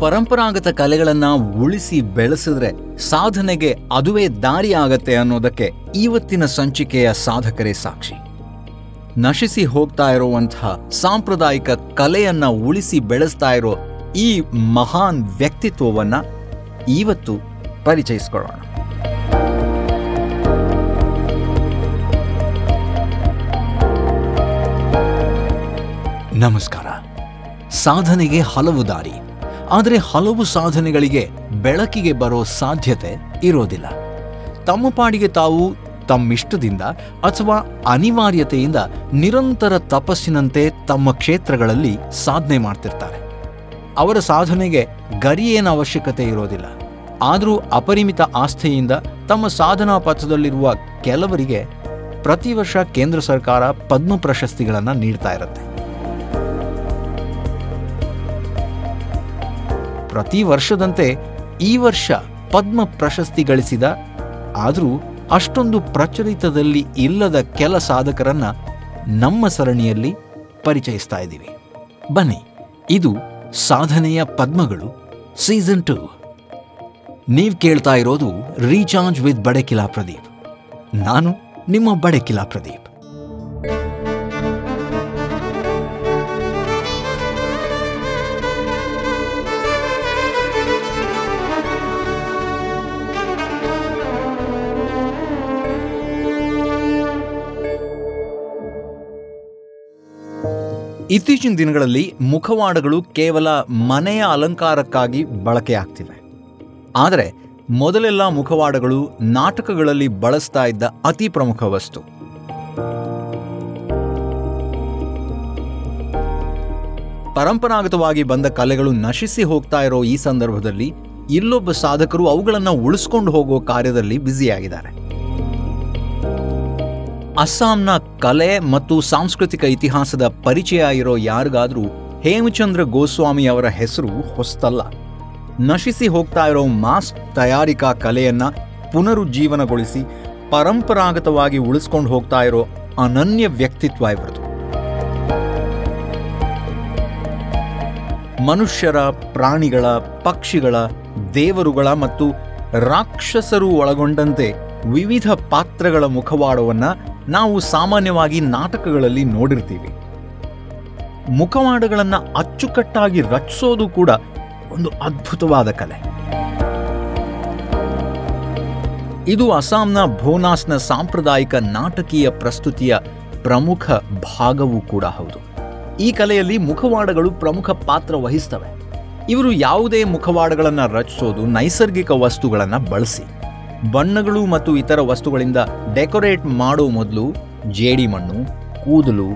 ಪರಂಪರಾಗತ ಕಲೆಗಳನ್ನ ಉಳಿಸಿ ಬೆಳೆಸಿದ್ರೆ ಸಾಧನೆಗೆ ಅದುವೇ ದಾರಿ ಆಗತ್ತೆ ಅನ್ನೋದಕ್ಕೆ ಇವತ್ತಿನ ಸಂಚಿಕೆಯ ಸಾಧಕರೇ ಸಾಕ್ಷಿ. ನಶಿಸಿ ಹೋಗ್ತಾ ಇರುವಂತಹ ಸಾಂಪ್ರದಾಯಿಕ ಕಲೆಯನ್ನ ಉಳಿಸಿ ಬೆಳೆಸ್ತಾ ಇರೋ ಈ ಮಹಾನ್ ವ್ಯಕ್ತಿತ್ವವನ್ನ ಇವತ್ತು ಪರಿಚಯಿಸಿಕೊಳ್ಳೋಣ. ನಮಸ್ಕಾರ. ಸಾಧನೆಗೆ ಹಲವು ದಾರಿ. ಆದರೆ ಹಲವು ಸಾಧನೆಗಳಿಗೆ ಬೆಳಕಿಗೆ ಬರೋ ಸಾಧ್ಯತೆ ಇರೋದಿಲ್ಲ. ತಮ್ಮ ಪಾಡಿಗೆ ತಾವು ತಮ್ಮಿಷ್ಟದಿಂದ ಅಥವಾ ಅನಿವಾರ್ಯತೆಯಿಂದ ನಿರಂತರ ತಪಸ್ಸಿನಂತೆ ತಮ್ಮ ಕ್ಷೇತ್ರಗಳಲ್ಲಿ ಸಾಧನೆ ಮಾಡ್ತಿರ್ತಾರೆ. ಅವರ ಸಾಧನೆಗೆ ಗರಿಯೇನ ಅವಶ್ಯಕತೆ ಇರೋದಿಲ್ಲ. ಆದರೂ ಅಪರಿಮಿತ ಆಸ್ಥೆಯಿಂದ ತಮ್ಮ ಸಾಧನಾ ಪಥದಲ್ಲಿರುವ ಕೆಲವರಿಗೆ ಪ್ರತಿ ವರ್ಷ ಕೇಂದ್ರ ಸರ್ಕಾರ ಪದ್ಮ ಪ್ರಶಸ್ತಿಗಳನ್ನು ನೀಡ್ತಾ ಇರುತ್ತೆ. ಪ್ರತಿ ವರ್ಷದಂತೆ ಈ ವರ್ಷ ಪದ್ಮ ಪ್ರಶಸ್ತಿ ಗಳಿಸಿದ, ಆದರೂ ಅಷ್ಟೊಂದು ಪ್ರಚಲಿತದಲ್ಲಿ ಇಲ್ಲದ ಕೆಲ ಸಾಧಕರನ್ನ ನಮ್ಮ ಸರಣಿಯಲ್ಲಿ ಪರಿಚಯಿಸ್ತಾ ಇದ್ದೀವಿ. ಬನ್ನಿ, ಇದು ಸಾಧನೆಯ ಪದ್ಮಗಳು, ಸೀಸನ್ ಟು. ನೀವು ಕೇಳ್ತಾ ಇರೋದು ರೀಚಾರ್ಜ್ ವಿತ್ ಬಡೆಕಿಲಾ ಪ್ರದೀಪ್. ನಾನು ನಿಮ್ಮ ಬಡೆಕಿಲಾ ಪ್ರದೀಪ್. ಇತ್ತೀಚಿನ ದಿನಗಳಲ್ಲಿ ಮುಖವಾಡಗಳು ಕೇವಲ ಮನೆಯ ಅಲಂಕಾರಕ್ಕಾಗಿ ಬಳಕೆಯಾಗ್ತಿವೆ. ಆದರೆ ಮೊದಲೆಲ್ಲ ಮುಖವಾಡಗಳು ನಾಟಕಗಳಲ್ಲಿ ಬಳಸ್ತಾ ಇದ್ದ ಅತಿ ಪ್ರಮುಖ ವಸ್ತು. ಪರಂಪರಾಗತವಾಗಿ ಬಂದ ಕಲೆಗಳು ನಶಿಸಿ ಹೋಗ್ತಾ ಇರೋ ಈ ಸಂದರ್ಭದಲ್ಲಿ ಇಲ್ಲೊಬ್ಬ ಸಾಧಕರು ಅವುಗಳನ್ನು ಉಳಿಸ್ಕೊಂಡು ಹೋಗೋ ಕಾರ್ಯದಲ್ಲಿ ಬ್ಯುಸಿಯಾಗಿದ್ದಾರೆ. ಅಸ್ಸಾಂನ ಕಲೆ ಮತ್ತು ಸಾಂಸ್ಕೃತಿಕ ಇತಿಹಾಸದ ಪರಿಚಯ ಇರೋ ಯಾರಿಗಾದರೂ ಹೇಮಚಂದ್ರ ಗೋಸ್ವಾಮಿ ಅವರ ಹೆಸರು ಹೊಸ್ತಲ್ಲ. ನಶಿಸಿ ಹೋಗ್ತಾ ಇರೋ ಮಾಸ್ಕ್ ತಯಾರಿಕಾ ಕಲೆಯನ್ನ ಪುನರುಜ್ಜೀವನಗೊಳಿಸಿ ಪರಂಪರಾಗತವಾಗಿ ಉಳಿಸ್ಕೊಂಡು ಹೋಗ್ತಾ ಇರೋ ಅನನ್ಯ ವ್ಯಕ್ತಿತ್ವ ಇವರದು. ಮನುಷ್ಯರ, ಪ್ರಾಣಿಗಳ, ಪಕ್ಷಿಗಳ, ದೇವರುಗಳ ಮತ್ತು ರಾಕ್ಷಸರು ಒಳಗೊಂಡಂತೆ ವಿವಿಧ ಪಾತ್ರಗಳ ಮುಖವಾಡವನ್ನ ನಾವು ಸಾಮಾನ್ಯವಾಗಿ ನಾಟಕಗಳಲ್ಲಿ ನೋಡಿರ್ತೀವಿ. ಮುಖವಾಡಗಳನ್ನು ಅಚ್ಚುಕಟ್ಟಾಗಿ ರಚಿಸೋದು ಕೂಡ ಒಂದು ಅದ್ಭುತವಾದ ಕಲೆ. ಇದು ಅಸ್ಸಾಂನ ಭೋನಾಸ್ನ ಸಾಂಪ್ರದಾಯಿಕ ನಾಟಕೀಯ ಪ್ರಸ್ತುತಿಯ ಪ್ರಮುಖ ಭಾಗವೂ ಕೂಡ ಹೌದು. ಈ ಕಲೆಯಲ್ಲಿ ಮುಖವಾಡಗಳು ಪ್ರಮುಖ ಪಾತ್ರ ವಹಿಸ್ತವೆ. ಇವರು ಯಾವುದೇ ಮುಖವಾಡಗಳನ್ನು ರಚಿಸೋದು ನೈಸರ್ಗಿಕ ವಸ್ತುಗಳನ್ನು ಬಳಸಿ. ಬಣ್ಣಗಳು ಮತ್ತು ಇತರ ವಸ್ತುಗಳಿಂದ ಡೆಕೋರೇಟ್ ಮಾಡೋ ಮೊದಲು ಜೇಡಿಮಣ್ಣು ಕೂದಲು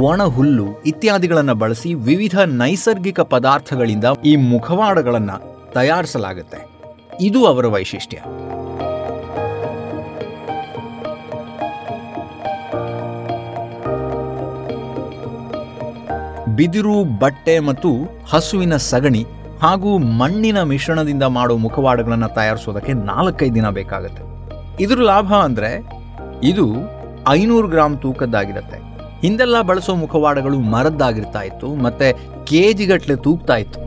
ಒಣ ಹುಲ್ಲು ಇತ್ಯಾದಿಗಳನ್ನು ಬಳಸಿ ವಿವಿಧ ನೈಸರ್ಗಿಕ ಪದಾರ್ಥಗಳಿಂದ ಈ ಮುಖವಾಡಗಳನ್ನು ತಯಾರಿಸಲಾಗುತ್ತೆ. ಇದು ಅವರ ವೈಶಿಷ್ಟ್ಯ. ಬಿದಿರು, ಬಟ್ಟೆ ಮತ್ತು ಹಸುವಿನ ಸಗಣಿ ಹಾಗೂ ಮಣ್ಣಿನ ಮಿಶ್ರಣದಿಂದ ಮಾಡೋ ಮುಖವಾಡಗಳನ್ನು ತಯಾರಿಸೋದಕ್ಕೆ ನಾಲ್ಕೈದು ದಿನ ಬೇಕಾಗುತ್ತೆ. ಇದ್ರ ಲಾಭ ಅಂದರೆ ಇದು ಐನೂರು ಗ್ರಾಮ್ ತೂಕದ್ದಾಗಿರುತ್ತೆ. ಹಿಂದೆಲ್ಲ ಬಳಸೋ ಮುಖವಾಡಗಳು ಮರದ್ದಾಗಿರ್ತಾ ಇತ್ತು, ಮತ್ತೆ ಕೆಜಿಗಟ್ಲೆ ತೂಗ್ತಾ ಇತ್ತು.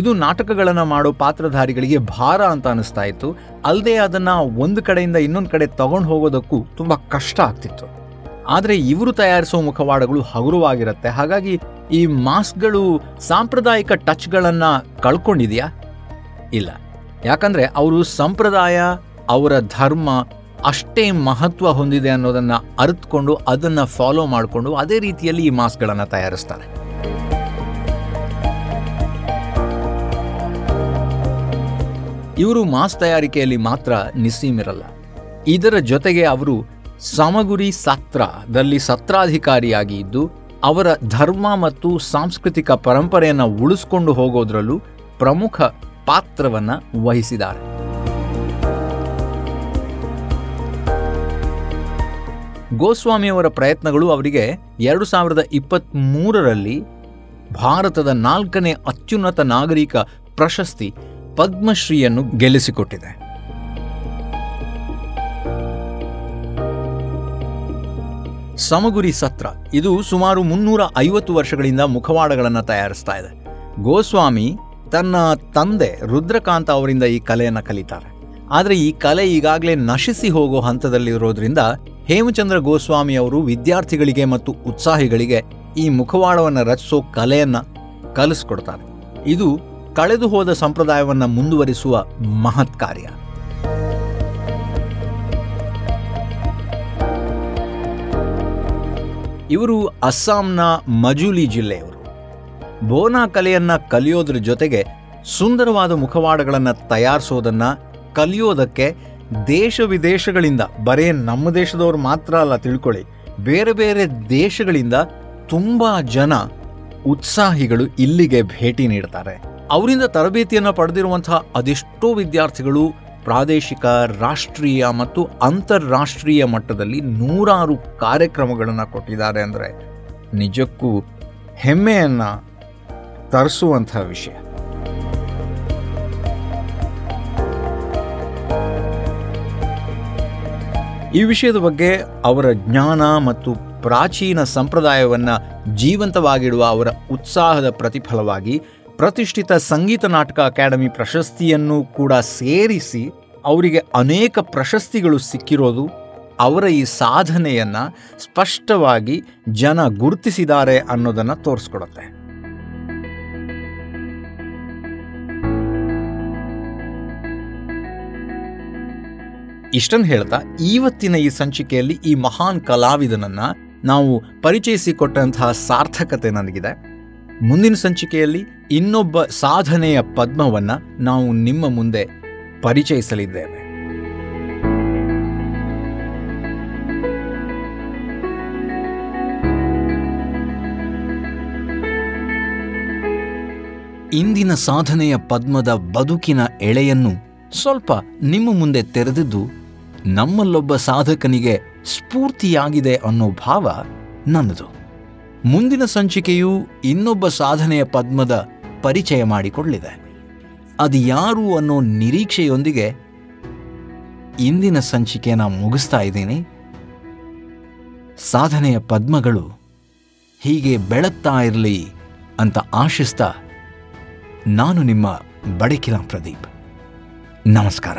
ಇದು ನಾಟಕಗಳನ್ನು ಮಾಡೋ ಪಾತ್ರಧಾರಿಗಳಿಗೆ ಭಾರ ಅಂತ ಅನಿಸ್ತಾ ಇತ್ತು. ಅಲ್ಲದೆ ಅದನ್ನ ಒಂದು ಕಡೆಯಿಂದ ಇನ್ನೊಂದು ಕಡೆ ತಗೊಂಡು ಹೋಗೋದಕ್ಕೂ ತುಂಬ ಕಷ್ಟ ಆಗ್ತಿತ್ತು. ಆದರೆ ಇವರು ತಯಾರಿಸೋ ಮುಖವಾಡಗಳು ಹಗುರವಾಗಿರುತ್ತೆ. ಹಾಗಾಗಿ ಈ ಮಾಸ್ಕ್ಗಳು ಸಾಂಪ್ರದಾಯಿಕ ಟಚ್ಗಳನ್ನು ಕಳ್ಕೊಂಡಿದೆಯಾ? ಇಲ್ಲ. ಯಾಕಂದರೆ ಅವರು ಸಂಪ್ರದಾಯ, ಅವರ ಧರ್ಮ ಅಷ್ಟೇ ಮಹತ್ವ ಹೊಂದಿದೆ ಅನ್ನೋದನ್ನು ಅರಿತುಕೊಂಡು ಅದನ್ನು ಫಾಲೋ ಮಾಡಿಕೊಂಡು ಅದೇ ರೀತಿಯಲ್ಲಿ ಈ ಮಾಸ್ಕ್ಗಳನ್ನು ತಯಾರಿಸ್ತಾರೆ. ಇವರು ಮಾಸ್ ತಯಾರಿಕೆಯಲ್ಲಿ ಮಾತ್ರ ನಿಸ್ಸೀಮಿರಲ್ಲ. ಇದರ ಜೊತೆಗೆ ಅವರು ಸಮಗುರಿ ಸತ್ರದಲ್ಲಿ ಸತ್ರಾಧಿಕಾರಿಯಾಗಿ ಇದ್ದು ಅವರ ಧರ್ಮ ಮತ್ತು ಸಾಂಸ್ಕೃತಿಕ ಪರಂಪರೆಯನ್ನು ಉಳಿಸ್ಕೊಂಡು ಹೋಗೋದ್ರಲ್ಲೂ ಪ್ರಮುಖ ಪಾತ್ರವನ್ನು ವಹಿಸಿದ್ದಾರೆ. ಗೋಸ್ವಾಮಿಯವರ ಪ್ರಯತ್ನಗಳು ಅವರಿಗೆ ಎರಡು ಸಾವಿರದ ಇಪ್ಪತ್ತ್ಮೂರರಲ್ಲಿ ಭಾರತದ ನಾಲ್ಕನೇ ಅತ್ಯುನ್ನತ ನಾಗರಿಕ ಪ್ರಶಸ್ತಿ ಪದ್ಮಶ್ರೀಯನ್ನು ಸಮಗುರಿ ಸತ್ರ. ಇದು ಸುಮಾರು ಮುನ್ನೂರ ಐವತ್ತು ವರ್ಷಗಳಿಂದ ಮುಖವಾಡಗಳನ್ನು ತಯಾರಿಸ್ತಾ ಇದೆ. ಗೋಸ್ವಾಮಿ ತನ್ನ ತಂದೆ ರುದ್ರಕಾಂತ ಅವರಿಂದ ಈ ಕಲೆಯನ್ನು ಕಲಿತಾರೆ. ಆದರೆ ಈ ಕಲೆ ಈಗಾಗಲೇ ನಶಿಸಿ ಹೋಗೋ ಹಂತದಲ್ಲಿರೋದ್ರಿಂದ ಹೇಮಚಂದ್ರ ಗೋಸ್ವಾಮಿ ಅವರು ವಿದ್ಯಾರ್ಥಿಗಳಿಗೆ ಮತ್ತು ಉತ್ಸಾಹಿಗಳಿಗೆ ಈ ಮುಖವಾಡವನ್ನು ರಚಿಸೋ ಕಲೆಯನ್ನು ಕಲಿಸ್ಕೊಡ್ತಾರೆ. ಇದು ಕಳೆದು ಹೋದ ಸಂಪ್ರದಾಯವನ್ನು ಮುಂದುವರಿಸುವ ಮಹತ್ ಕಾರ್ಯ ಇವರು ಅಸ್ಸಾಂನ ಮಜುಲಿ ಜಿಲ್ಲೆಯವರು. ಬೋನಾ ಕಲೆಯನ್ನು ಕಲಿಯೋದ್ರ ಜೊತೆಗೆ ಸುಂದರವಾದ ಮುಖವಾಡಗಳನ್ನು ತಯಾರಿಸೋದನ್ನು ಕಲಿಯೋದಕ್ಕೆ ದೇಶ ವಿದೇಶಗಳಿಂದ, ಬರೇ ನಮ್ಮ ದೇಶದವ್ರು ಮಾತ್ರ ಅಲ್ಲ ತಿಳ್ಕೊಳ್ಳಿ, ಬೇರೆ ಬೇರೆ ದೇಶಗಳಿಂದ ತುಂಬ ಜನ ಉತ್ಸಾಹಿಗಳು ಇಲ್ಲಿಗೆ ಭೇಟಿ ನೀಡ್ತಾರೆ. ಅವರಿಂದ ತರಬೇತಿಯನ್ನು ಪಡೆದಿರುವಂತಹ ಅದೆಷ್ಟೋ ವಿದ್ಯಾರ್ಥಿಗಳು ಪ್ರಾದೇಶಿಕ, ರಾಷ್ಟ್ರೀಯ ಮತ್ತು ಅಂತಾರಾಷ್ಟ್ರೀಯ ಮಟ್ಟದಲ್ಲಿ ನೂರಾರು ಕಾರ್ಯಕ್ರಮಗಳನ್ನು ಕೊಟ್ಟಿದ್ದಾರೆ ಅಂದರೆ ನಿಜಕ್ಕೂ ಹೆಮ್ಮೆಯನ್ನು ತರಿಸುವಂತಹ ವಿಷಯ. ಈ ವಿಷಯದ ಬಗ್ಗೆ ಅವರ ಜ್ಞಾನ ಮತ್ತು ಪ್ರಾಚೀನ ಸಂಪ್ರದಾಯವನ್ನು ಜೀವಂತವಾಗಿಡುವ ಅವರ ಉತ್ಸಾಹದ ಪ್ರತಿಫಲವಾಗಿ ಪ್ರತಿಷ್ಠಿತ ಸಂಗೀತ ನಾಟಕ ಅಕಾಡೆಮಿ ಪ್ರಶಸ್ತಿಯನ್ನು ಕೂಡ ಸೇರಿಸಿ ಅವರಿಗೆ ಅನೇಕ ಪ್ರಶಸ್ತಿಗಳು ಸಿಕ್ಕಿರೋದು ಅವರ ಈ ಸಾಧನೆಯನ್ನು ಸ್ಪಷ್ಟವಾಗಿ ಜನ ಗುರುತಿಸಿದ್ದಾರೆ ಅನ್ನೋದನ್ನು ತೋರಿಸ್ಕೊಡುತ್ತೆ. ಇಷ್ಟನ್ನು ಹೇಳ್ತಾ ಇವತ್ತಿನ ಈ ಸಂಚಿಕೆಯಲ್ಲಿ ಈ ಮಹಾನ್ ಕಲಾವಿದನನ್ನು ನಾವು ಪರಿಚಯಿಸಿಕೊಟ್ಟಂತಹ ಸಾರ್ಥಕತೆ ನನಗಿದೆ. ಮುಂದಿನ ಸಂಚಿಕೆಯಲ್ಲಿ ಇನ್ನೊಬ್ಬ ಸಾಧನೆಯ ಪದ್ಮವನ್ನ ನಾವು ನಿಮ್ಮ ಮುಂದೆ ಪರಿಚಯಿಸಲಿದ್ದೇವೆ. ಇಂದಿನ ಸಾಧನೆಯ ಪದ್ಮದ ಬದುಕಿನ ಎಳೆಯನ್ನು ಸ್ವಲ್ಪ ನಿಮ್ಮ ಮುಂದೆ ತೆರೆದಿದ್ದು ನಮ್ಮಲ್ಲೊಬ್ಬ ಸಾಧಕನಿಗೆ ಸ್ಫೂರ್ತಿಯಾಗಿದೆ ಅನ್ನೋ ಭಾವ ನನ್ನದು. ಮುಂದಿನ ಸಂಚಿಕೆಯು ಇನ್ನೊಬ್ಬ ಸಾಧನೆಯ ಪದ್ಮದ ಪರಿಚಯ ಮಾಡಿಕೊಳ್ಳಿದೆ. ಅದು ಯಾರು ಅನ್ನೋ ನಿರೀಕ್ಷೆಯೊಂದಿಗೆ ಇಂದಿನ ಸಂಚಿಕೆನ ಮುಗಿಸ್ತಾ ಇದ್ದೀನಿ. ಸಾಧನೆಯ ಪದ್ಮಗಳು ಹೀಗೆ ಬೆಳಗ್ತಾ ಇರಲಿ ಅಂತ ಆಶಿಸ್ತಾ ನಾನು ನಿಮ್ಮ ಬಡಕಿನ ಪ್ರದೀಪ್. ನಮಸ್ಕಾರ.